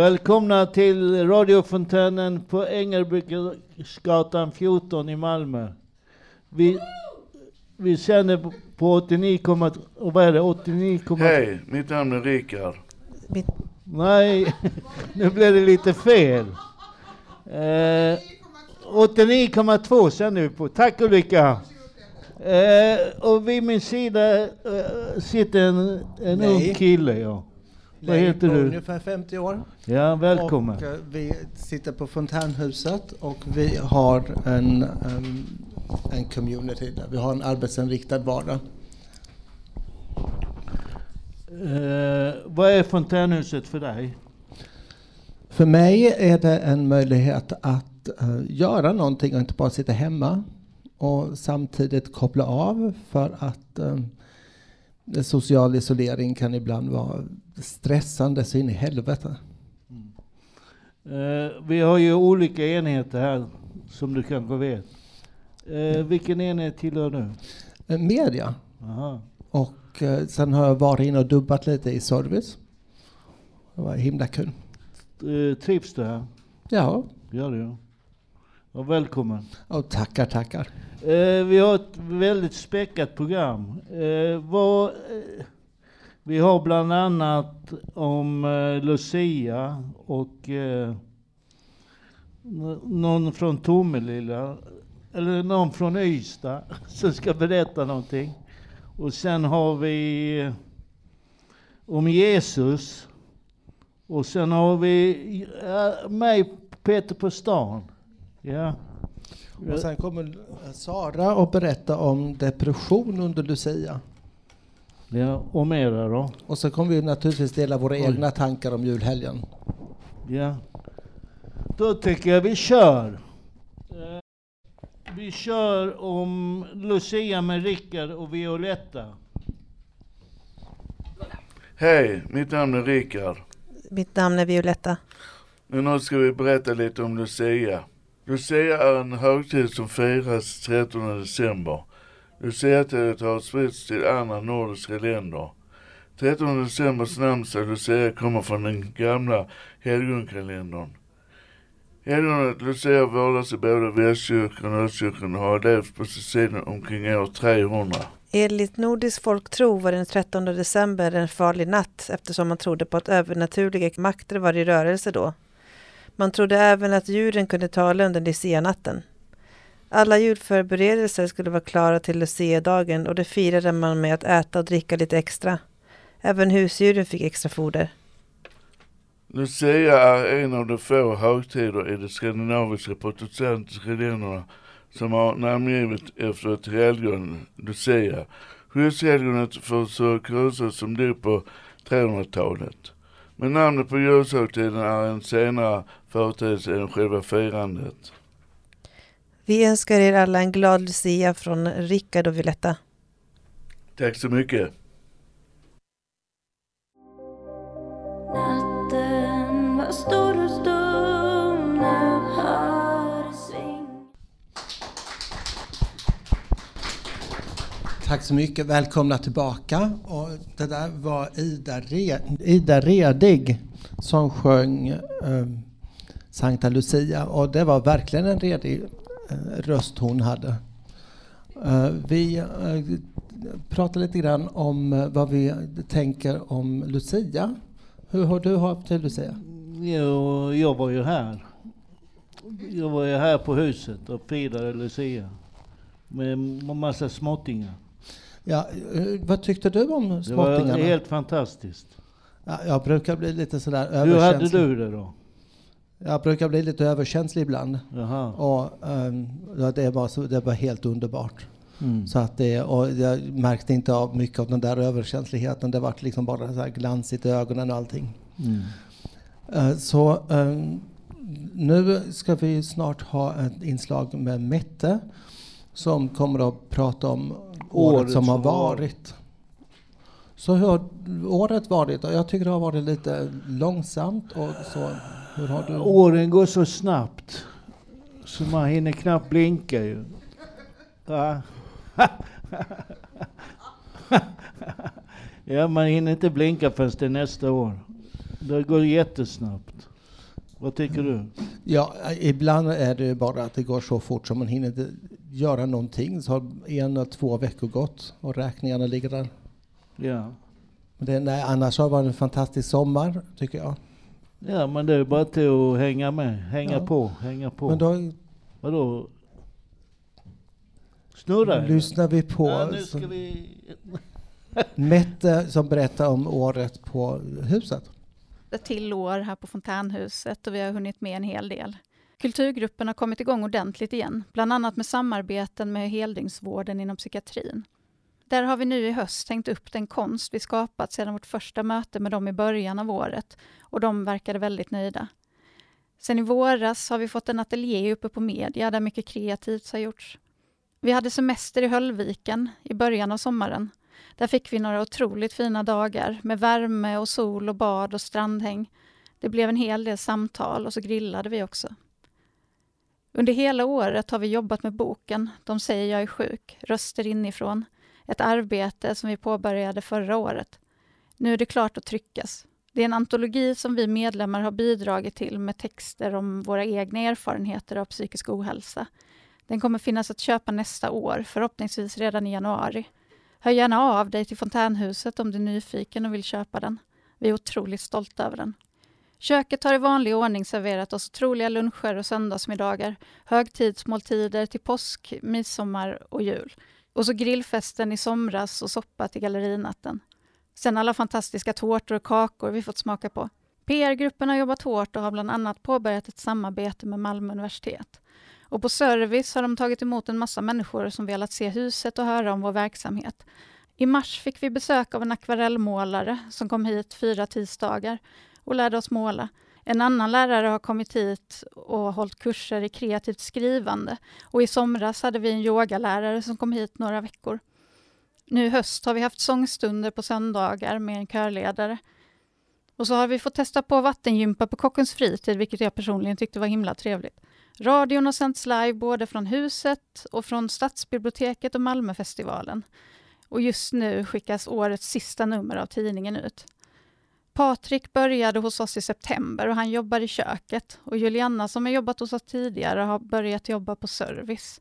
Välkomna till radiofontänen på Ängelbygatan 14 i Malmö. Vi, vi sänder på 89, vad är det, 89, Hej, mitt namn är Rickard. Nej, nu blev det lite fel. Eh, 89,2 sänder vi på. Tack Ulrika. Eh, och vid min sida eh, sitter en, en Nej. ung kille. Ja. Vad heter du? Ungefär 50 år. Ja, välkommen. Och, eh, vi sitter på Fontänhuset och vi har en, em, en community där vi har en arbetsinriktad vardag. Eh, vad är fontänhuset för dig? För mig är det en möjlighet att eh, göra någonting och inte bara sitta hemma och samtidigt koppla av för att social isolering kan ibland vara stressande så in i helvete. Eh, vi har ju olika enheter här, som du kanske vet. Eh, vilken enhet tillhör du? Eh, Media. Aha. Och eh, sen har jag varit inne och dubbat lite i service. Det var himla kul. Trivs du här? Ja, Gör du? Ja, välkommen. och tackar, tackar. Eh, vi har ett väldigt späckat program. Eh, vad, eh, vi har bland annat om eh, Lucia och eh, någon från Tomelilla, eller någon från Ystad som ska berätta någonting. Och sen har vi eh, om Jesus. Och sen har vi mig, Peter på stan. Ja. Och sen kommer Sara och berätta om depression under Lucia. Ja, och mera då? Och så kommer vi naturligtvis dela våra Oj. egna tankar om julhelgen. Ja. Då tycker jag vi kör. Vi kör om Lucia med Rickard och Violetta. Hej, mitt namn är Rickard. Mitt namn är Violetta. Nu ska vi berätta lite om Lucia. Lucia är en högtid som firas 13 december. Luciatåget har spritts till andra nordiska länder. 13 decembers namnsdag Lucia kommer från den gamla helgonkalendern. Helgonet Lucia vårdas i både Västkyrkan och Östkyrkan och har levt på Sicilien omkring år 300. Enligt nordisk folktro var den 13 december en farlig natt eftersom man trodde på att övernaturliga makter var i rörelse då. Man trodde även att djuren kunde tala under Lucia-natten. Alla julförberedelser skulle vara klara till Lucia-dagen och det firade man med att äta och dricka lite extra. Även husdjuren fick extra foder. Lucia är en av de få högtider i de skandinaviska protestantiska länderna som har namngivit efter ett helgon, Lucia. Skyddshelgonet för Syracuse som dog på 300-talet. Men namnet på ljushögtiden är en senare företeelse än själva firandet. Vi önskar er alla en glad Lucia från Rickard och Violetta. Tack så mycket. Tack så mycket, välkomna tillbaka. Och det där var Ida, Re, Ida Redig som sjöng eh, Sankta Lucia och det var verkligen en redig eh, röst hon hade. Eh, vi eh, pratar lite grann om eh, vad vi tänker om Lucia. Hur har du haft till Lucia? Jo, jag var ju här. Jag var ju här på huset och firade Lucia. Med en massa småttingar. Ja, eh, vad tyckte du om Det var småttingarna? helt fantastiskt. Ja, jag brukar bli lite sådär Hur hade överkänslig. du det då? Jag brukar bli lite överkänslig ibland. Jaha. Och, ja, det, var så, det var helt underbart. Mm. Så att det, och jag märkte inte av mycket av den där överkänsligheten. Det var liksom bara så här glansigt i ögonen och allting. Mm. Eh, så ehm, nu ska vi snart ha ett inslag med Mette som kommer att prata om året, som har varit. Så hur har året varit? Jag tycker det har varit lite långsamt. Och så, hur har du? Åren går så snabbt. Så man hinner knappt blinka ju. Ja. ja, man hinner inte blinka förrän det är nästa år. Det går jättesnabbt. Vad tycker du? Ja, ibland är det bara att det går så fort som man hinner inte göra någonting. Så har en eller två veckor gått och räkningarna ligger där. Ja. Men det, nej, annars har det varit en fantastisk sommar, tycker jag. Ja, men det är bara till att hänga med. Hänga Ja. på, hänga på. Men då Vadå? Snurra? lyssnar vi på Ja, nu ska som- vi... Mette som berättar om året på huset. ett till år här på Fontänhuset och vi har hunnit med en hel del. Kulturgruppen har kommit igång ordentligt igen, bland annat med samarbeten med heldygnsvården inom psykiatrin. Där har vi nu i höst tänkt upp den konst vi skapat sedan vårt första möte med dem i början av året och de verkade väldigt nöjda. Sen i våras har vi fått en ateljé uppe på Media där mycket kreativt har gjorts. Vi hade semester i Höllviken i början av sommaren där fick vi några otroligt fina dagar med värme och sol och bad och strandhäng. Det blev en hel del samtal och så grillade vi också. Under hela året har vi jobbat med boken De säger jag är sjuk, röster inifrån. Ett arbete som vi påbörjade förra året. Nu är det klart att tryckas. Det är en antologi som vi medlemmar har bidragit till med texter om våra egna erfarenheter av psykisk ohälsa. Den kommer finnas att köpa nästa år, förhoppningsvis redan i januari. Hör gärna av dig till Fontänhuset om du är nyfiken och vill köpa den. Vi är otroligt stolta över den. Köket har i vanlig ordning serverat oss otroliga luncher och söndagsmiddagar, högtidsmåltider till påsk, midsommar och jul. Och så grillfesten i somras och soppa till gallerinatten. Sen alla fantastiska tårtor och kakor vi fått smaka på. PR-gruppen har jobbat hårt och har bland annat påbörjat ett samarbete med Malmö universitet. Och på service har de tagit emot en massa människor som velat se huset och höra om vår verksamhet. I mars fick vi besök av en akvarellmålare som kom hit fyra tisdagar och lärde oss måla. En annan lärare har kommit hit och hållit kurser i kreativt skrivande. Och i somras hade vi en yogalärare som kom hit några veckor. Nu i höst har vi haft sångstunder på söndagar med en körledare. Och så har vi fått testa på vattengympa på Kockens fritid, vilket jag personligen tyckte var himla trevligt. Radion har sänts live både från huset och från Stadsbiblioteket och Malmöfestivalen. Och just nu skickas årets sista nummer av tidningen ut. Patrik började hos oss i september och han jobbar i köket. Och Juliana som har jobbat hos oss tidigare har börjat jobba på service.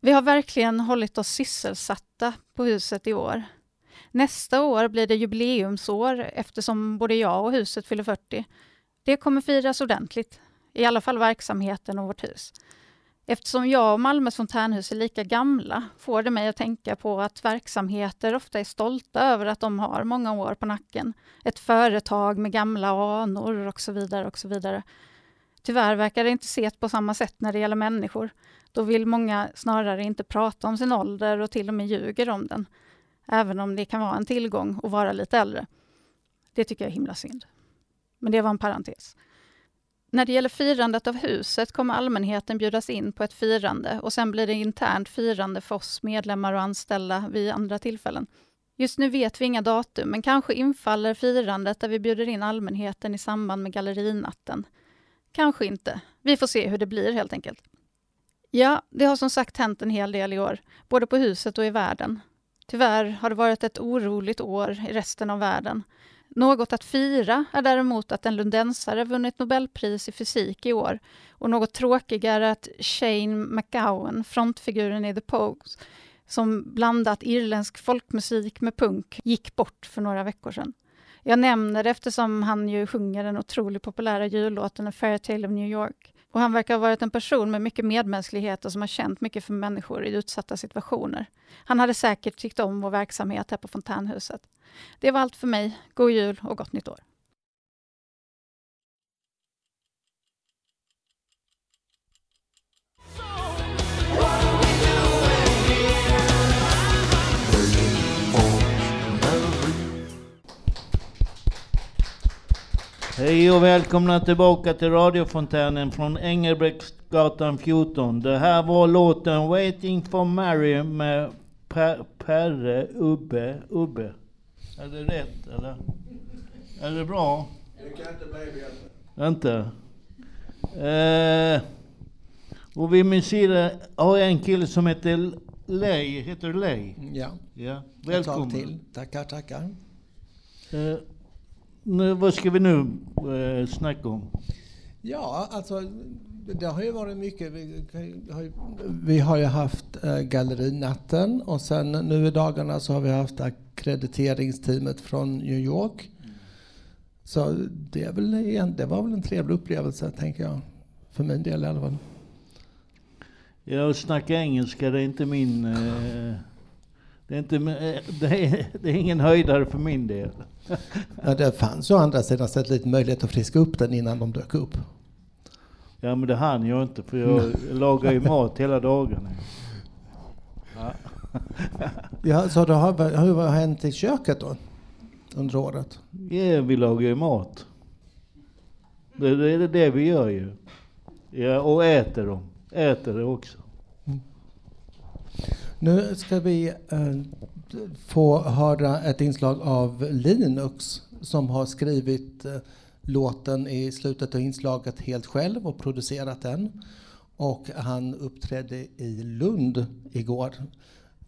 Vi har verkligen hållit oss sysselsatta på huset i år. Nästa år blir det jubileumsår eftersom både jag och huset fyller 40. Det kommer firas ordentligt, i alla fall verksamheten och vårt hus. Eftersom jag och Malmös fontänhus är lika gamla får det mig att tänka på att verksamheter ofta är stolta över att de har många år på nacken. Ett företag med gamla anor och så vidare. och så vidare. Tyvärr verkar det inte ses på samma sätt när det gäller människor. Då vill många snarare inte prata om sin ålder och till och med ljuger om den. Även om det kan vara en tillgång att vara lite äldre. Det tycker jag är himla synd. Men det var en parentes. När det gäller firandet av huset kommer allmänheten bjudas in på ett firande och sen blir det internt firande för oss medlemmar och anställda vid andra tillfällen. Just nu vet vi inga datum, men kanske infaller firandet där vi bjuder in allmänheten i samband med gallerinatten. Kanske inte. Vi får se hur det blir helt enkelt. Ja, det har som sagt hänt en hel del i år, både på huset och i världen. Tyvärr har det varit ett oroligt år i resten av världen. Något att fira är däremot att en lundensare vunnit Nobelpris i fysik i år och något tråkigare att Shane McGowan, frontfiguren i The Pogues, som blandat irländsk folkmusik med punk, gick bort för några veckor sedan. Jag nämner det eftersom han ju sjunger den otroligt populära jullåten A Fairytale of New York. Och han verkar ha varit en person med mycket medmänsklighet och som har känt mycket för människor i utsatta situationer. Han hade säkert tyckt om vår verksamhet här på Fontänhuset. Det var allt för mig. God jul och gott nytt år. Hej och välkomna tillbaka till radiofontänen från Engelbrektsgatan 14. Det här var låten Waiting for Mary med per, Perre Ubbe Ubbe. Är det rätt eller? Är det bra? Det kan inte bli bättre. Inte? Eh, och vid min sida har jag en kille som heter Lej. Heter du Lej? Ja, Ja. ett tag Välkommen. till. Tackar, tackar. Eh, nu, vad ska vi nu eh, snacka om? Ja, alltså det har ju varit mycket. Vi har ju, vi har ju haft äh, gallerinatten och sen nu i dagarna så har vi haft akkrediteringsteamet från New York. Så det, är väl, det var väl en trevlig upplevelse, tänker jag. För min del i alla fall. Ja, att snacka engelska det är inte min... Eh, det, är inte, eh, det, är, det är ingen höjdare för min del. Ja, det fanns ju å andra sidan sett lite möjlighet att friska upp den innan de dök upp. Ja, men det hann jag inte för jag lagar ju mat hela dagarna. Ja. Ja, så det har, hur har hänt i köket då? Under året? Ja, vi lagar ju mat. Det, det är det vi gör ju. Ja, och äter dem. Äter det också. Nu ska vi eh, få höra ett inslag av Linux som har skrivit eh, låten i slutet av inslaget helt själv och producerat den. Och han uppträdde i Lund igår,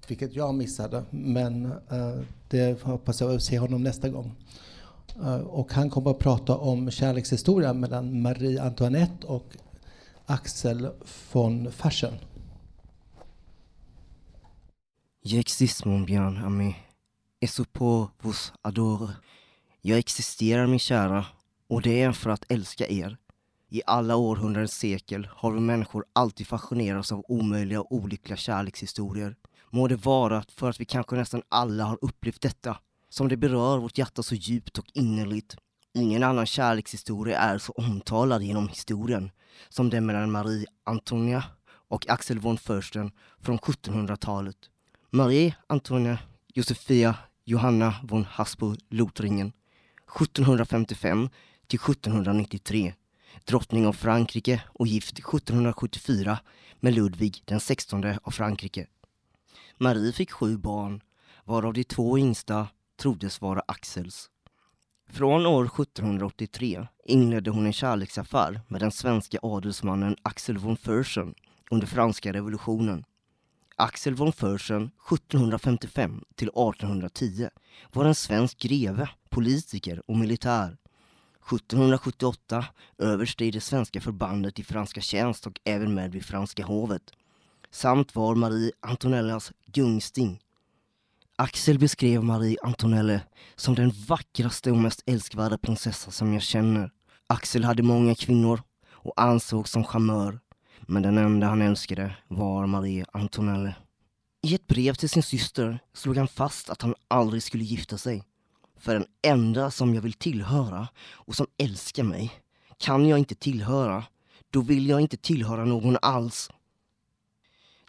vilket jag missade. Men eh, det hoppas jag att se honom nästa gång. Eh, och han kommer att prata om kärlekshistoria mellan Marie Antoinette och Axel von Fersen. J'existe mon bien ami, et på vos adore. Jag existerar min kära, och det är för att älska er. I alla århundradens sekel har vi människor alltid fascinerats av omöjliga och olyckliga kärlekshistorier. Må det vara för att vi kanske nästan alla har upplevt detta, som det berör vårt hjärta så djupt och innerligt. Ingen annan kärlekshistoria är så omtalad genom historien som den mellan Marie Antonia och Axel von Försten från 1700-talet. Marie Antonia Josefia Johanna von Habsburg-Lothringen 1755 till 1793 drottning av Frankrike och gift 1774 med Ludvig den 16 av Frankrike. Marie fick sju barn, varav de två yngsta troddes vara Axels. Från år 1783 inledde hon en kärleksaffär med den svenska adelsmannen Axel von Fersen under franska revolutionen. Axel von Fersen 1755 till 1810 var en svensk greve, politiker och militär. 1778 överste i det svenska förbandet i franska tjänst och även med vid franska hovet. Samt var Marie Antonellas gungsting. Axel beskrev Marie Antonelle som den vackraste och mest älskvärda prinsessa som jag känner. Axel hade många kvinnor och ansågs som charmör, men den enda han älskade var Marie Antonelle. I ett brev till sin syster slog han fast att han aldrig skulle gifta sig. För den enda som jag vill tillhöra och som älskar mig kan jag inte tillhöra, då vill jag inte tillhöra någon alls.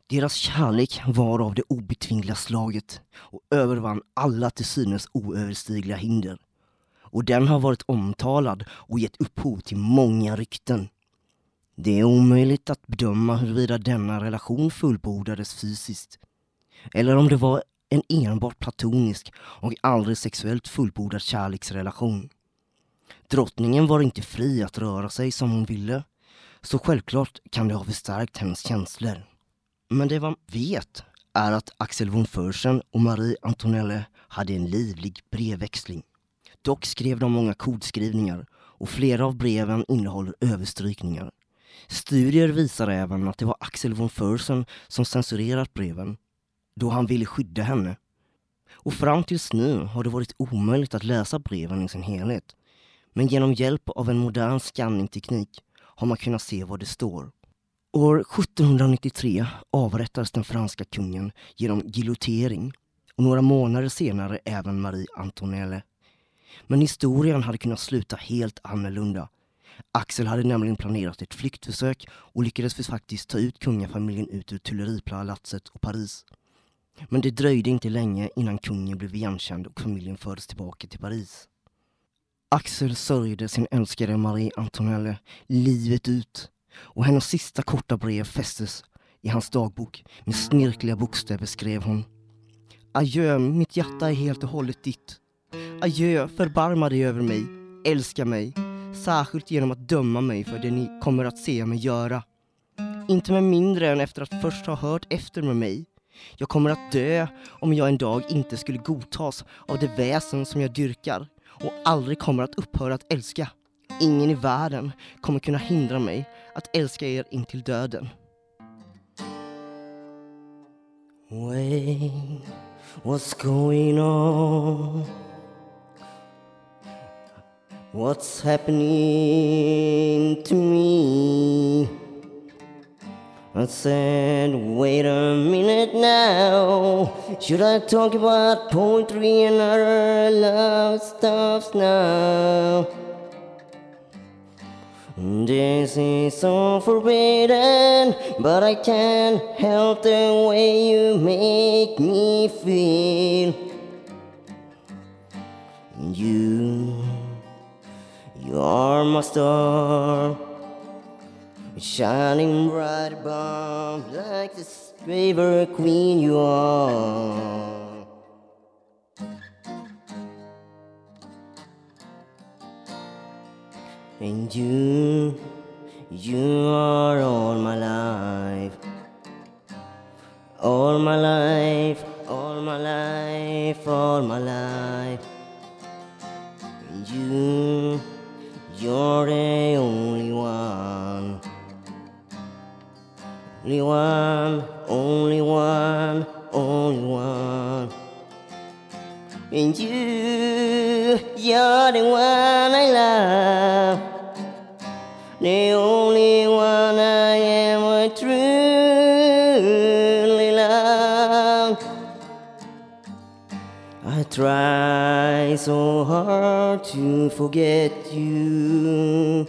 Deras kärlek var av det obetvingliga slaget och övervann alla till synes oöverstigliga hinder. Och den har varit omtalad och gett upphov till många rykten. Det är omöjligt att bedöma huruvida denna relation fullbordades fysiskt eller om det var en enbart platonisk och aldrig sexuellt fullbordad kärleksrelation. Drottningen var inte fri att röra sig som hon ville, så självklart kan det ha förstärkt hennes känslor. Men det man vet är att Axel von Fersen och Marie Antonelle hade en livlig brevväxling. Dock skrev de många kodskrivningar och flera av breven innehåller överstrykningar. Studier visar även att det var Axel von Fersen som censurerat breven då han ville skydda henne. Och fram tills nu har det varit omöjligt att läsa breven i sin helhet. Men genom hjälp av en modern skanningteknik har man kunnat se vad det står. År 1793 avrättades den franska kungen genom giljotering och några månader senare även Marie Antonelle. Men historien hade kunnat sluta helt annorlunda. Axel hade nämligen planerat ett flyktförsök och lyckades faktiskt ta ut kungafamiljen ut ur Tuileripalatset och Paris. Men det dröjde inte länge innan kungen blev igenkänd och familjen fördes tillbaka till Paris. Axel sörjde sin älskade Marie Antonelle livet ut och hennes sista korta brev fästes i hans dagbok. Med snirkliga bokstäver skrev hon Adjö, mitt hjärta är helt och hållet ditt. Adjö, förbarma dig över mig, älska mig, särskilt genom att döma mig för det ni kommer att se mig göra. Inte med mindre än efter att först ha hört efter med mig. Jag kommer att dö om jag en dag inte skulle godtas av det väsen som jag dyrkar och aldrig kommer att upphöra att älska. ingen i världen kommer kunna hindra mig att älska er intill döden. Wait, what's going on? What's happening to me? I said, wait a minute now. Should I talk about poetry and other love stuffs now? This is so forbidden, but I can't help the way you make me feel. You, you are my star, shining bright above like the river queen you are. And you, you are all my life. All my life, all my life, all my life. And you, you're the only one. Only one, only one, only one. And you, you're the one I love. The only one I ever truly love. I try so hard to forget you.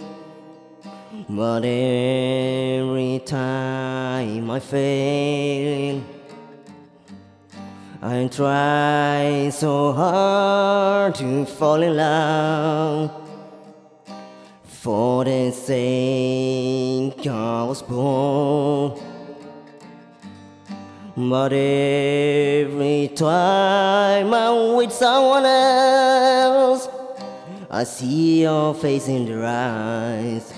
But every time I fail, I try so hard to fall in love. For the sake I was born. But every time I'm with someone else, I see your face in their eyes.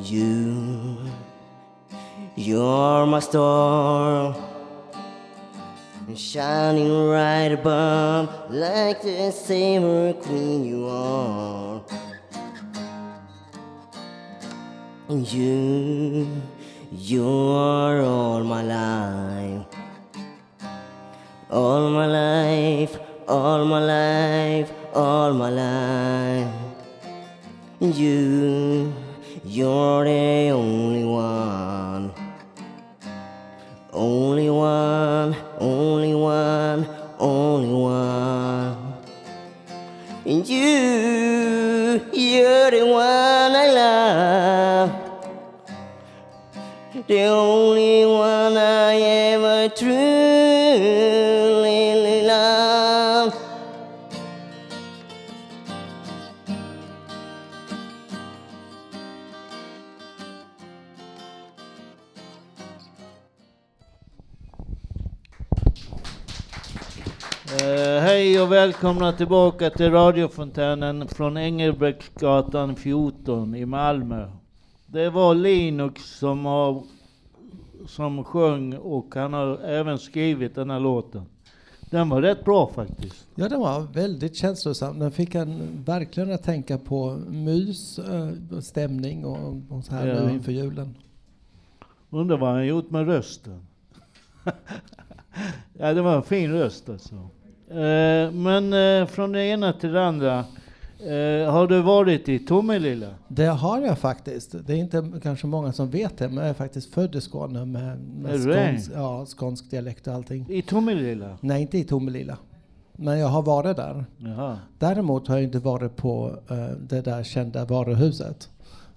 You, you're my star, shining right above like the silver queen you are. You, you are all my life, all my life, all my life, all my life. You, you're the only one, only one, only one, only one. You, you're the one the only one I ever truly love. Uh, hej och välkomna tillbaka till radiofontänen från Engelbrektsgatan 14 i Malmö. Det var Linux som, har, som sjöng och han har även skrivit den här låten. Den var rätt bra faktiskt. Ja, den var väldigt känslosam. Den fick en verkligen att tänka på mys, eh, och stämning och, och så här Ja. nu inför julen. Undrar vad han gjort med rösten. ja, det var en fin röst alltså. Eh, men eh, från det ena till det andra. Eh, har du varit i Tomelilla? Det har jag faktiskt. Det är inte kanske många som vet det, men jag är faktiskt född i Skåne med, med skånsk, ja, skånsk dialekt och allting. I Tomelilla? Nej, inte i Tomelilla. Men jag har varit där. Jaha. Däremot har jag inte varit på eh, det där kända varuhuset.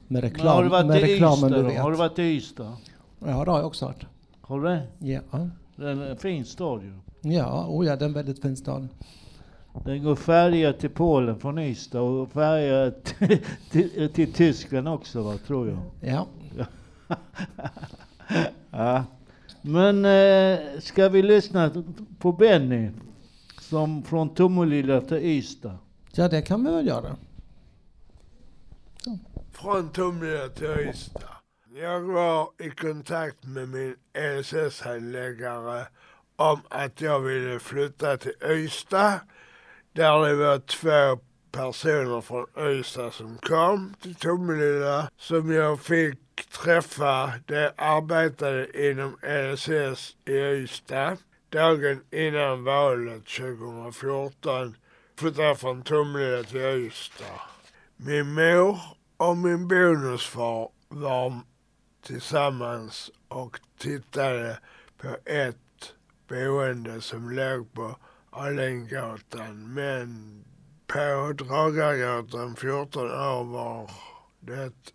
Med reklam, Men har du varit med reklamen Ystad du vet. Har du varit i Ystad? Ja, det har jag också varit. Har du det? Ja, Det är en fin stad ju. ja, oh ja det är en väldigt fin stad. Den går färja till Polen från Ystad och färja till, till, till Tyskland också va, tror jag. Ja, Ja. Men eh, ska vi lyssna på Benny? Som från Tomelilla till Ystad. ja det kan vi väl göra. Från Tomelilla till Ystad. Jag var i kontakt med min LSS-handläggare om att jag ville flytta till Ystad. Där det var två personer från Ystad som kom till Tomelilla som jag fick träffa. De arbetade inom LSS i Ystad. Dagen innan valet 2014 flyttade jag från Tomelilla till Ystad. Min mor och min bonusfar var tillsammans och tittade på ett boende som låg på Alengatan men på Dragargatan 14A var det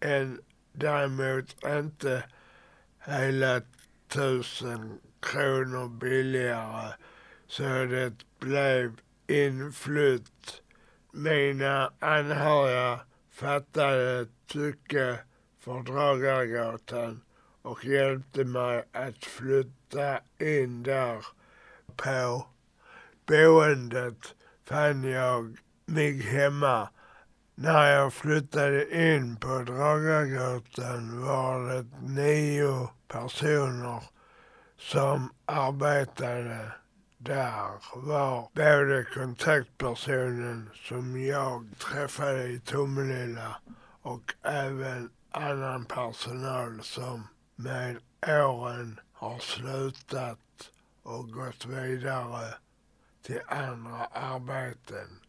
en, däremot inte hela tusen kronor billigare så det blev inflytt. Mina anhöriga fattade tycke för Dragargatan och hjälpte mig att flytta in där. På boendet fann jag mig hemma. När jag flyttade in på Dragargatan var det nio personer som arbetade där var både kontaktpersonen som jag träffade i Tomelilla och även annan personal som med åren har slutat och gått vidare till andra arbeten.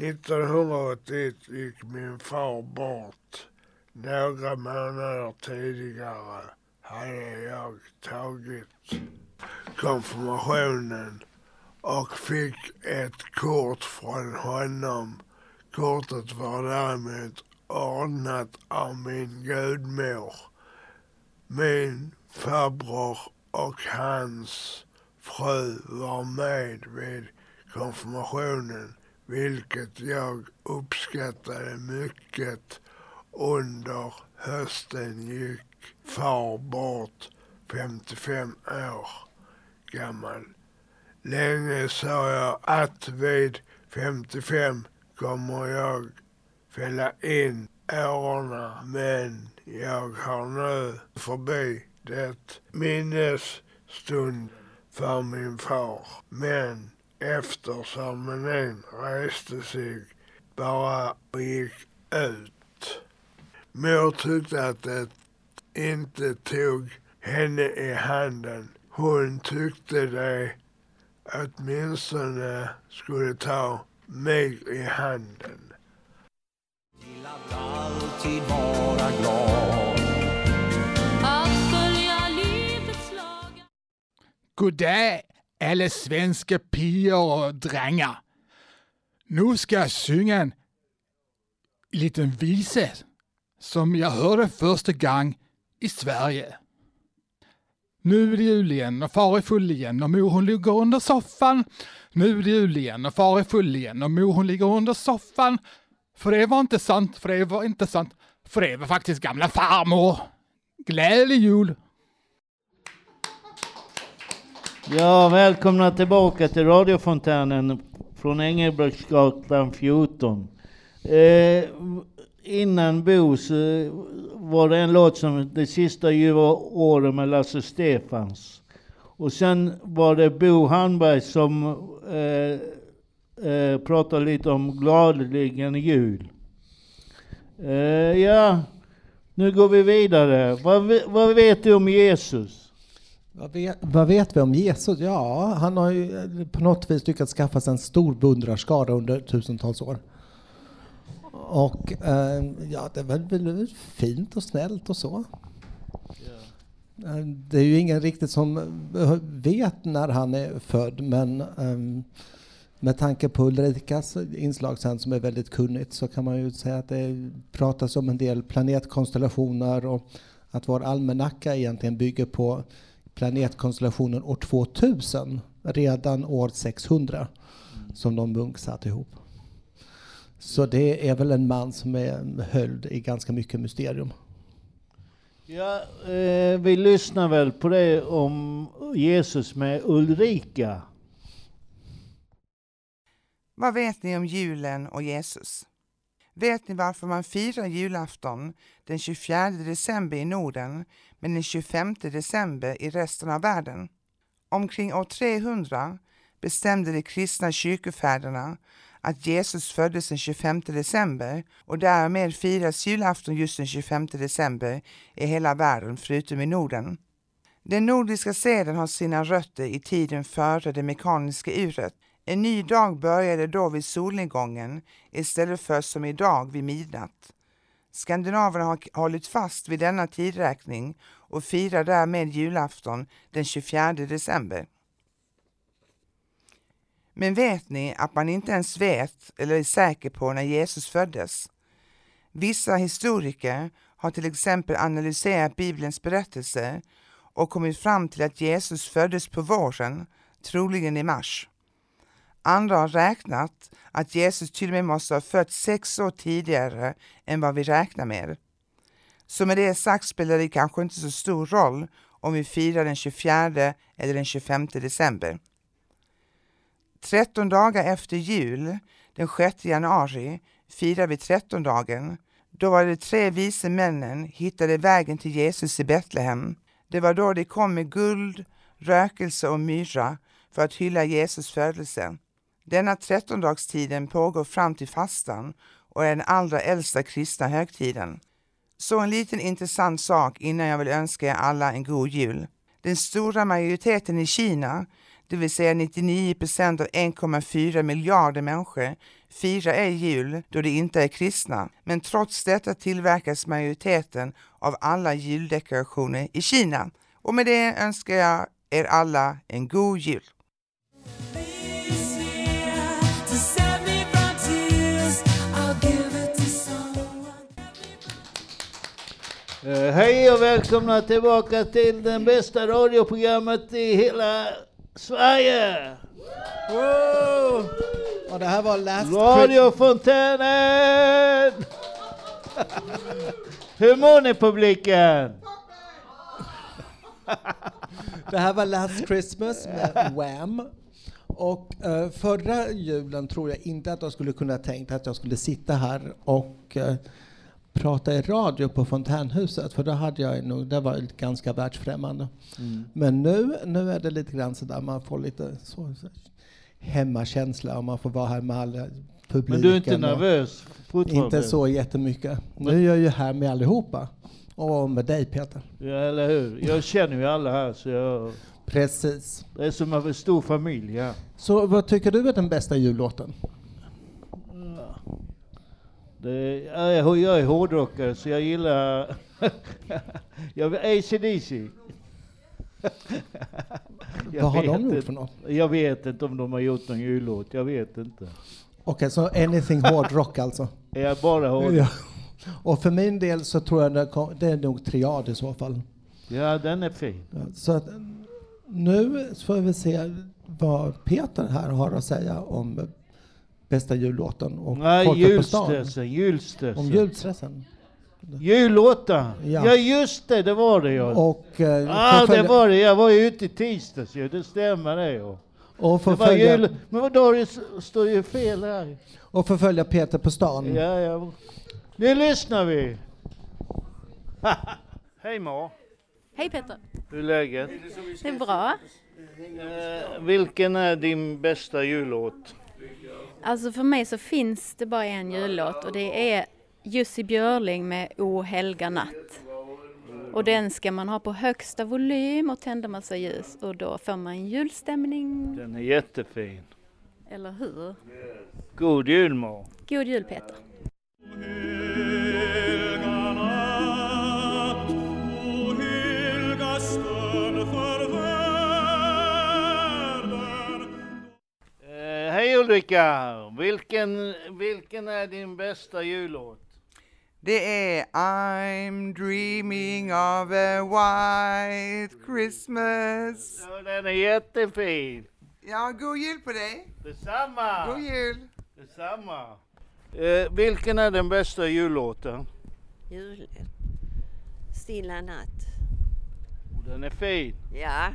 1981 gick min far bort. Några månader tidigare hade jag tagit konfirmationen och fick ett kort från honom. Kortet var däremot ordnat av min gudmor. Min farbror och hans fru var med vid konfirmationen vilket jag uppskattade mycket. Under hösten gick far bort 55 år gammal. Länge sa jag att vid 55 kommer jag fälla in årorna men jag har nu förbi det minnesstund för min far. Men efter ceremonin reste sig bara och gick ut. Mor tyckte att det inte tog henne i handen. Hon tyckte det åtminstone skulle ta mig i handen. Till att alltid vara glad Goddag alla svenska pigor och drängar. Nu ska jag sjunga en liten visa som jag hörde första gång i Sverige. Nu är det jul igen och far är full igen och mor hon ligger under soffan. Nu är det jul igen och far är full igen och mor hon ligger under soffan. För det var inte sant, för det var inte sant, för det var faktiskt gamla farmor. Glädjelig jul! Ja, välkomna tillbaka till radiofontänen från Engelbrektsgatan 14. Eh, innan Bo så eh, var det en låt som Det sista ljuva året med Lasse Stefans. Och sen var det Bo Handberg som eh, eh, pratade lite om gladeligen jul. Eh, ja, nu går vi vidare. Vad, vad vet du om Jesus? Vad vet, vad vet vi om Jesus? Ja, han har ju eh, på något vis lyckats skaffa sig en stor beundrarskara under tusentals år. Och eh, ja, det är väl, fint och snällt och så. Eh, Det är ju ingen riktigt som vet när han är född, men ehm, med tanke på Ulrikas inslag sen som är väldigt kunnigt så kan man ju säga att det pratas om en del planetkonstellationer och att vår almanacka egentligen bygger på planetkonstellationen år 2000, redan år 600, som de Munk satte ihop. Så det är väl en man som är höljd i ganska mycket mysterium. Ja, eh, vi lyssnar väl på det om Jesus med Ulrika. Vad vet ni om julen och Jesus? Vet ni varför man firar julafton den 24 december i Norden men den 25 december i resten av världen? Omkring år 300 bestämde de kristna kyrkofäderna att Jesus föddes den 25 december och därmed firas julafton just den 25 december i hela världen förutom i Norden. Den nordiska seden har sina rötter i tiden före det mekaniska uret. En ny dag började då vid solnedgången istället för som idag vid midnatt. Skandinaverna har hållit fast vid denna tidräkning och firar därmed julafton den 24 december. Men vet ni att man inte ens vet eller är säker på när Jesus föddes? Vissa historiker har till exempel analyserat Bibelns berättelser och kommit fram till att Jesus föddes på våren, troligen i mars. Andra har räknat att Jesus till och med måste ha fötts sex år tidigare än vad vi räknar med. Så med det sagt spelar det kanske inte så stor roll om vi firar den 24 eller den 25 december. 13 dagar efter jul, den 6 januari, firar vi trettondagen. Då var de tre vise männen hittade vägen till Jesus i Betlehem. Det var då de kom med guld, rökelse och myra för att hylla Jesus födelse. Denna trettondagstiden pågår fram till fastan och är den allra äldsta kristna högtiden. Så en liten intressant sak innan jag vill önska er alla en god jul. Den stora majoriteten i Kina, det vill säga 99 procent av 1,4 miljarder människor, firar ej jul då de inte är kristna. Men trots detta tillverkas majoriteten av alla juldekorationer i Kina. Och med det önskar jag er alla en god jul. Eh, hej och välkomna tillbaka till det bästa radioprogrammet i hela Sverige! Wow! Och det här var Last Radiofontänen! Hur mår ni publiken? Det här var Last Christmas med Wham. Och eh, förra julen tror jag inte att jag skulle kunna tänkt att jag skulle sitta här och eh, prata i radio på Fontänhuset, för då hade jag nog, det var ganska världsfrämmande. Mm. Men nu, nu är det lite grann sådär, man får lite så, så, hemmakänsla och man får vara här med alla publiken. Men du är inte nervös? Inte så jättemycket. Nu är jag ju här med allihopa. Och med dig Peter. Ja, eller hur? Jag känner ju alla här så jag... Precis. Det är som en stor familj, ja. Så vad tycker du är den bästa jullåten? Det, ja, jag, jag är hårdrockare så jag gillar... jag ACDC. Jag Vad har de gjort inte- för något? Jag vet inte om de har gjort någon jullåt, jag vet inte. Okej, så anything hårdrock alltså? Jag bara hårdrock. Ja. Och för min del så tror jag det, är nog triad i så fall. Ja, den är fin. Ja, Så att, nu får vi se vad Peter här har att säga om bästa jullåten och Nej, Folket på stan. julstressen, julstressen. Om julstressen. Jullåtar! Ja. Ja. just det, det var det ja. Och, eh, ah, det var det. Jag var ju ute i tisdags ju, det stämmer det ja. Och förfölja, jul... Men vadå, det står ju fel här. och förfölja Peter på stan. Ja, ja. Nu lyssnar vi. Hej Ma, Hej Peter. hur är läget? Det är bra. Eh, vilken är din bästa jullåt? Alltså för mig så finns det bara en jullåt och det är Jussi Björling med O helga natt. Och den ska man ha på högsta volym och tända massa ljus och då får man julstämning. Den är jättefin. Eller hur? God jul Ma. God jul Peter. Ulrika! Vilken, vilken är din bästa jullåt? Det är I'm dreaming of a white Christmas. Ja, den är jättefin. Ja, god jul på dig. Detsamma! God jul. Detsamma! Eh, vilken är den bästa jullåten? Jul. Stilla natt. Och Den är fin. Ja.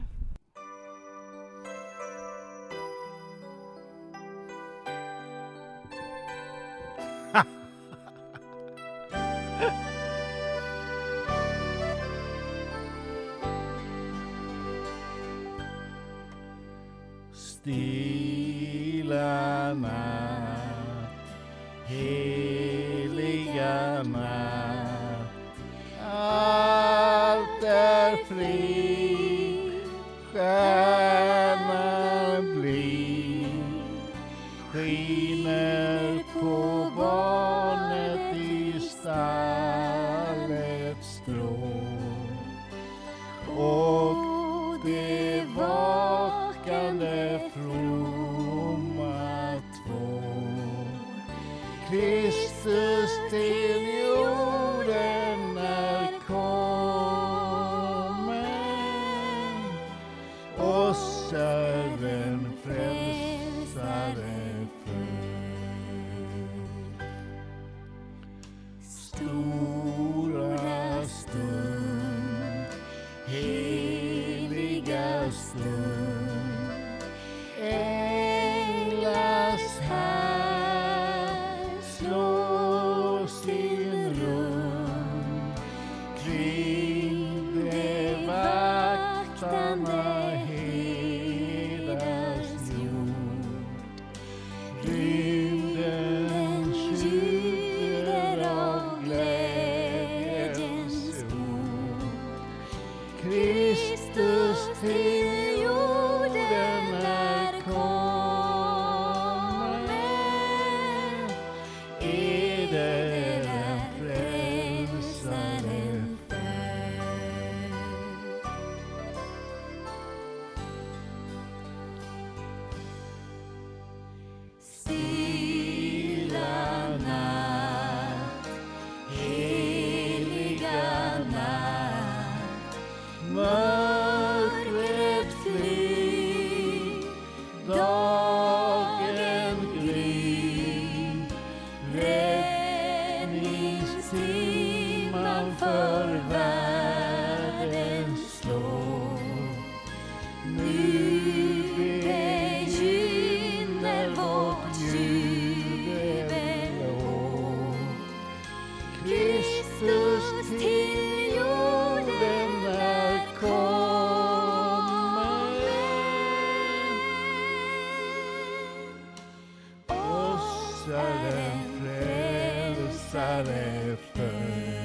En frälsare född.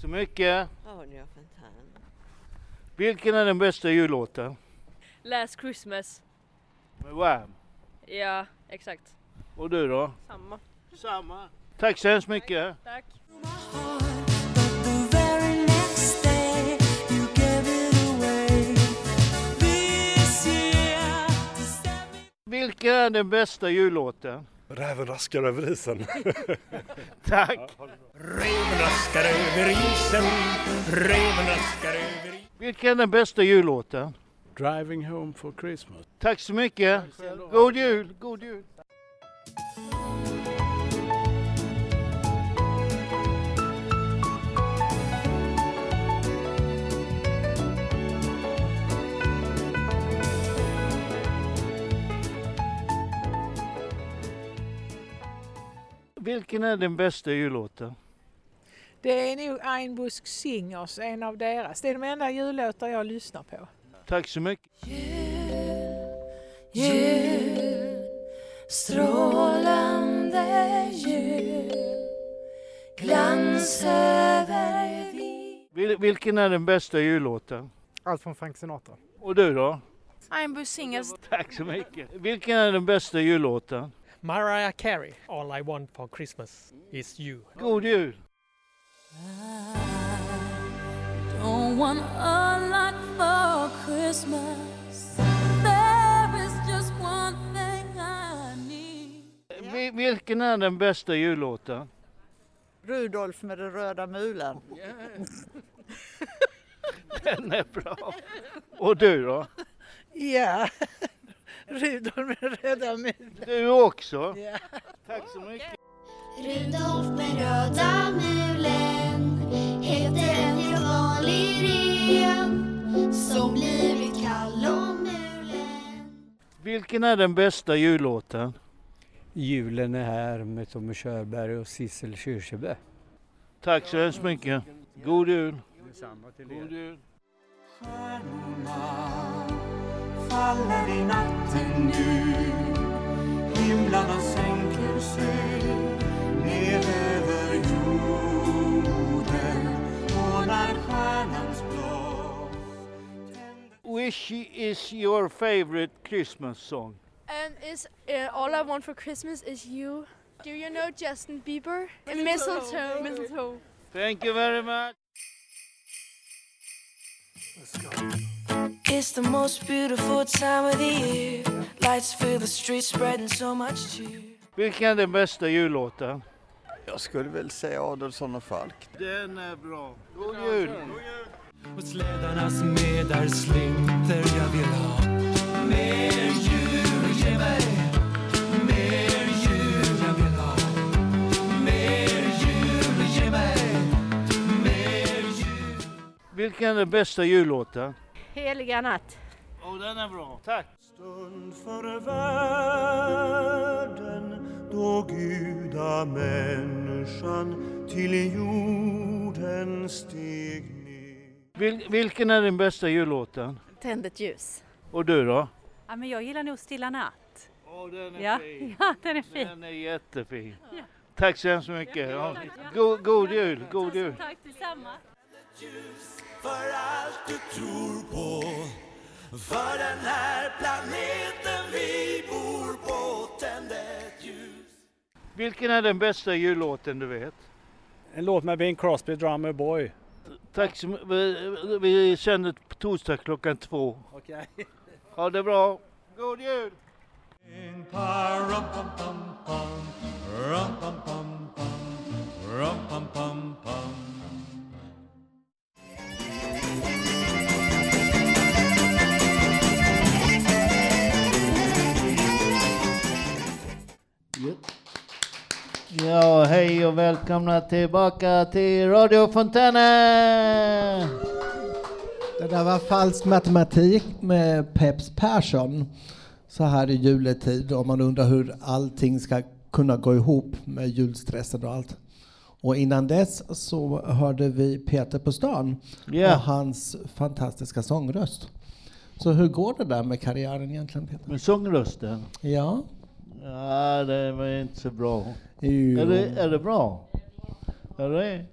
Så mycket. Fontan. Vilken är den bästa jullåten? Last Christmas. Med Wham. Ja, exakt. Och du då? Samma. Samma. Tack så hemskt mycket. Tack. Vilken är den bästa jullåten? Räven raskar över isen. Tack. Räven raskar över isen, räven raskar över isen. Vilken är den bästa jullåten? Driving home for Christmas. Tack så mycket. God jul. God jul. Vilken är den bästa jullåten? Det är nog Einbusk Singers, en av deras. Det är de enda jullåtar jag lyssnar på. Tack så mycket. Jul, strålande jul Glans över vid Vil- vilken är den bästa jullåten? Allt från Frank Sinatra. Och du då? Einbusk Singers. Tack så mycket. Vilken är den bästa jullåten? Mariah Carey. All I want for Christmas is you. God jul! Don't want a lot for Christmas There is just one thing I need Vi- vilken är den bästa jullåten? Rudolf med den röda mulen. Den är bra. Och du då? Ja, Rudolf med röda mulen. Du också? Ja. Tack så mycket. Rudolf med röda mulen heter en helt vanlig ren som blivit kall och mulen Vilken är den bästa jullåten? Julen är här med Tommy Körberg och Sissel Kyrkjebø. Tack så hemskt mycket. God jul. Detsamma till God jul. Faller i natten nu Himlarna sänker sig ner över jorden och när stjärnans blå Which is your favorite Christmas song? And is uh, all I want for Christmas is you. Do you know Justin Bieber? And mistletoe. Mistletoe. Thank you very much. It's the most beautiful time of the year. Lights fill the streets, spreading so much cheer. Vilken är den bästa jullåten? Jag skulle väl säga Adolfsson och Falk. Den är bra. God jul! Och slädarnas medar slinter jag vill ha Mer jul, ge mig Vilken är den bästa jullåten? Heliga natt. Oh, den är bra. Tack! Stund för världen då gudamänniskan till jorden steg Vil, vilken är din bästa jullåten? Tänd ett ljus. Och du då? Ja, men jag gillar nog Stilla natt. Åh, den är ja. fin. ja, den är fin. Den är jättefin. Tack så hemskt mycket. Ja. God, god jul, god jul. Tack detsamma. För allt du tror på För den här planeten vi bor på Tänd ett ljus Vilken är den bästa jullåten du vet? En låt med Bing Crosby, Drummer Boy. Tack så mycket. Vi, vi sänder på torsdag klockan två. Okej. Ha det bra. God jul! Ja, hej och välkomna tillbaka till Radio Fontänen! Det där var falsk matematik med Peps Persson. Så här i juletid och man undrar hur allting ska kunna gå ihop med julstressen och allt. Och innan dess så hörde vi Peter på stan Ja. och hans fantastiska sångröst. Så hur går det där med karriären egentligen Peter? Med sångrösten? Ja. Ja, det var inte så bra. Jo. Är det, är det bra? Är det?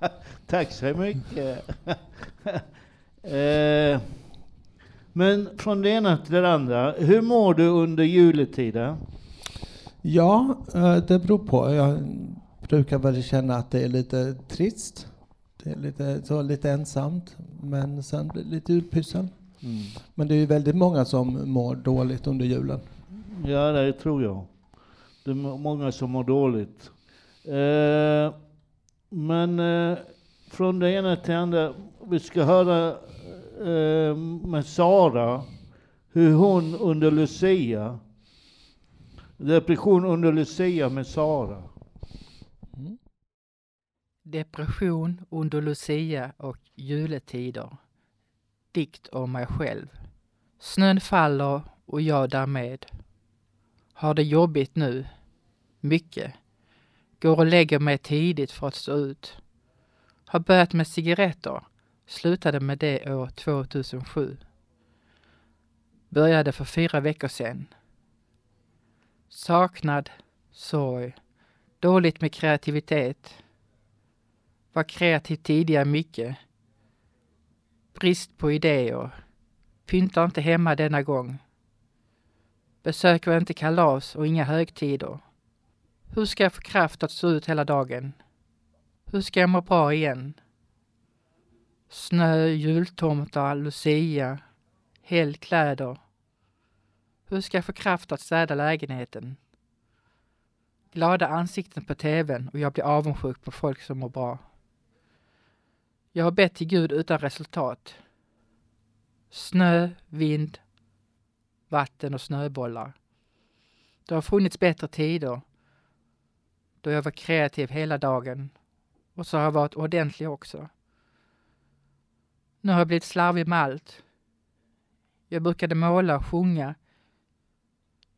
Tack så mycket. eh, men från det ena till det andra. Hur mår du under juletiden? Ja, eh, det beror på. Jag brukar väl känna att det är lite trist. Det är lite, så lite ensamt. Men sen blir det lite julpyssel. Mm. Men det är ju väldigt många som mår dåligt under julen. Ja, det tror jag. Det är många som mår dåligt. Eh, men eh, från det ena till det andra. Vi ska höra eh, med Sara hur hon under Lucia, depression under Lucia med Sara. Mm. Depression under Lucia och juletider. Dikt om mig själv. Snön faller och jag därmed. Har det jobbigt nu. Mycket. Går och lägger mig tidigt för att stå ut. Har börjat med cigaretter. Slutade med det år 2007. Började för fyra veckor sedan. Saknad, sorg, dåligt med kreativitet. Var kreativ tidigare mycket. Brist på idéer. Pyntar inte hemma denna gång. Besöker inte kalas och inga högtider. Hur ska jag få kraft att stå ut hela dagen? Hur ska jag må bra igen? Snö, jultomtar, lucia, helkläder. Hur ska jag få kraft att städa lägenheten? Glada ansikten på tvn och jag blir avundsjuk på folk som mår bra. Jag har bett till Gud utan resultat. Snö, vind, vatten och snöbollar. Det har funnits bättre tider då jag var kreativ hela dagen och så har jag varit ordentlig också. Nu har jag blivit slarvig med allt. Jag brukade måla och sjunga.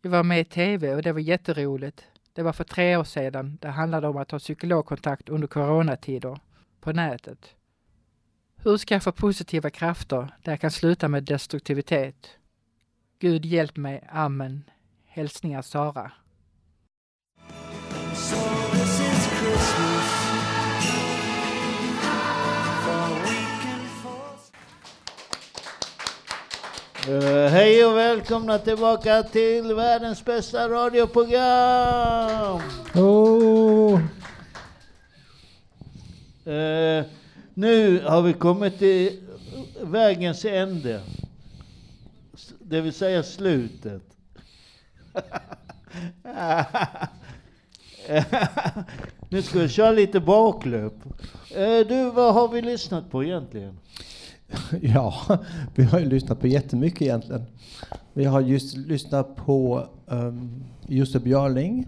Jag var med i tv och det var jätteroligt. Det var för tre år sedan. Det handlade om att ha psykologkontakt under coronatider på nätet. Hur ska jag få positiva krafter där jag kan sluta med destruktivitet? Gud hjälp mig, Amen. Hälsningar Sara. So this is Christmas. Eh, hej och välkomna tillbaka till världens bästa radioprogram! Oh. Eh, nu har vi kommit till vägens ände. Det vill säga slutet. nu ska vi köra lite baklöp. Eh, du, vad har vi lyssnat på egentligen? Ja, vi har ju lyssnat på jättemycket egentligen. Vi har just lyssnat på um, Jussi Björling.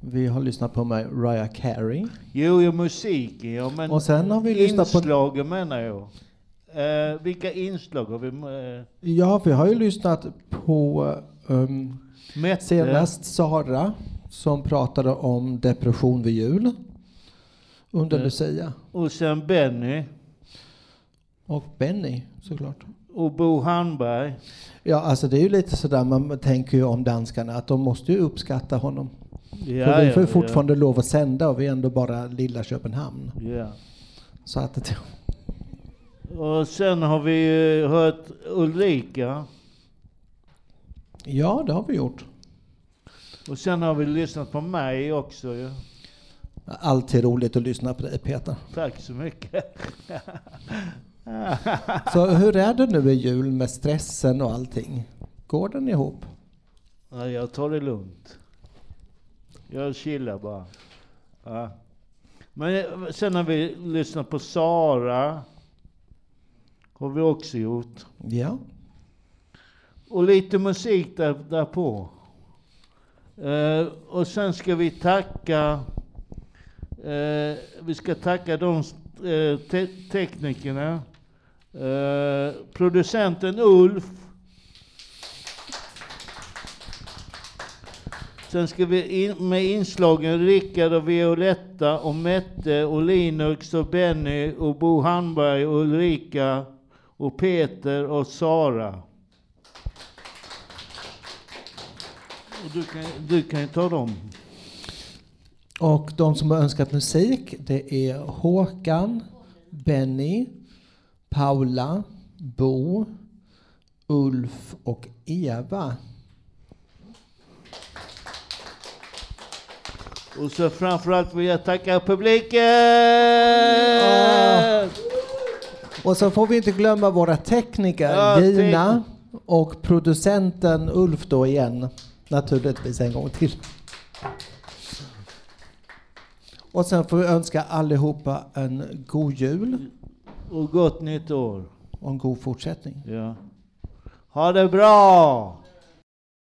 Vi har lyssnat på Mariah Carey. Jo, jo, musiken ja, men Och sen har vi lyssnat på- inslagen menar jag. Eh, vilka inslag har vi? Eh, Ja, vi har ju lyssnat på um, senast Sara som pratade om depression vid jul under Eh, Lucia. Och sen Benny Och Benny såklart. och Bo Handberg. Ja, alltså det är ju lite sådär man tänker ju om danskarna att de måste ju uppskatta honom. Ja, För vi ja, får ju ja. fortfarande lov att sända och vi är ändå bara lilla Köpenhamn. Ja. Så att det, Och sen har vi eh, hört Ulrika. ja, det har vi gjort. Och sen har vi lyssnat på mig också ju. Alltid roligt att lyssna på dig Peter. Tack så mycket. Så hur är det nu i jul med stressen och allting? Går den ihop? Ja, jag tar det lugnt. Jag chillar bara. Ja. Men eh, sen har vi lyssnat på Sara. Har vi också gjort. Ja. Och lite musik där, därpå. Eh, och sen ska vi tacka eh, vi ska tacka de eh, te teknikerna. Eh, producenten Ulf. Sen ska vi in med inslagen Rickard och Violetta och Mette och Linux och Benny och Bo Handberg och Ulrika och Peter och Sara. Och du kan, du kan ju ta dem. Och de som har önskat musik, det är Håkan, Benny, Paula, Bo, Ulf och Eva. Och så framförallt vill jag tacka publiken! Och så får vi inte glömma våra tekniker, Ja, Gina och producenten Ulf då igen, naturligtvis en gång till. Och sen får vi önska allihopa en god jul. Och gott nytt år. Och en god fortsättning. Ja. Ha det bra!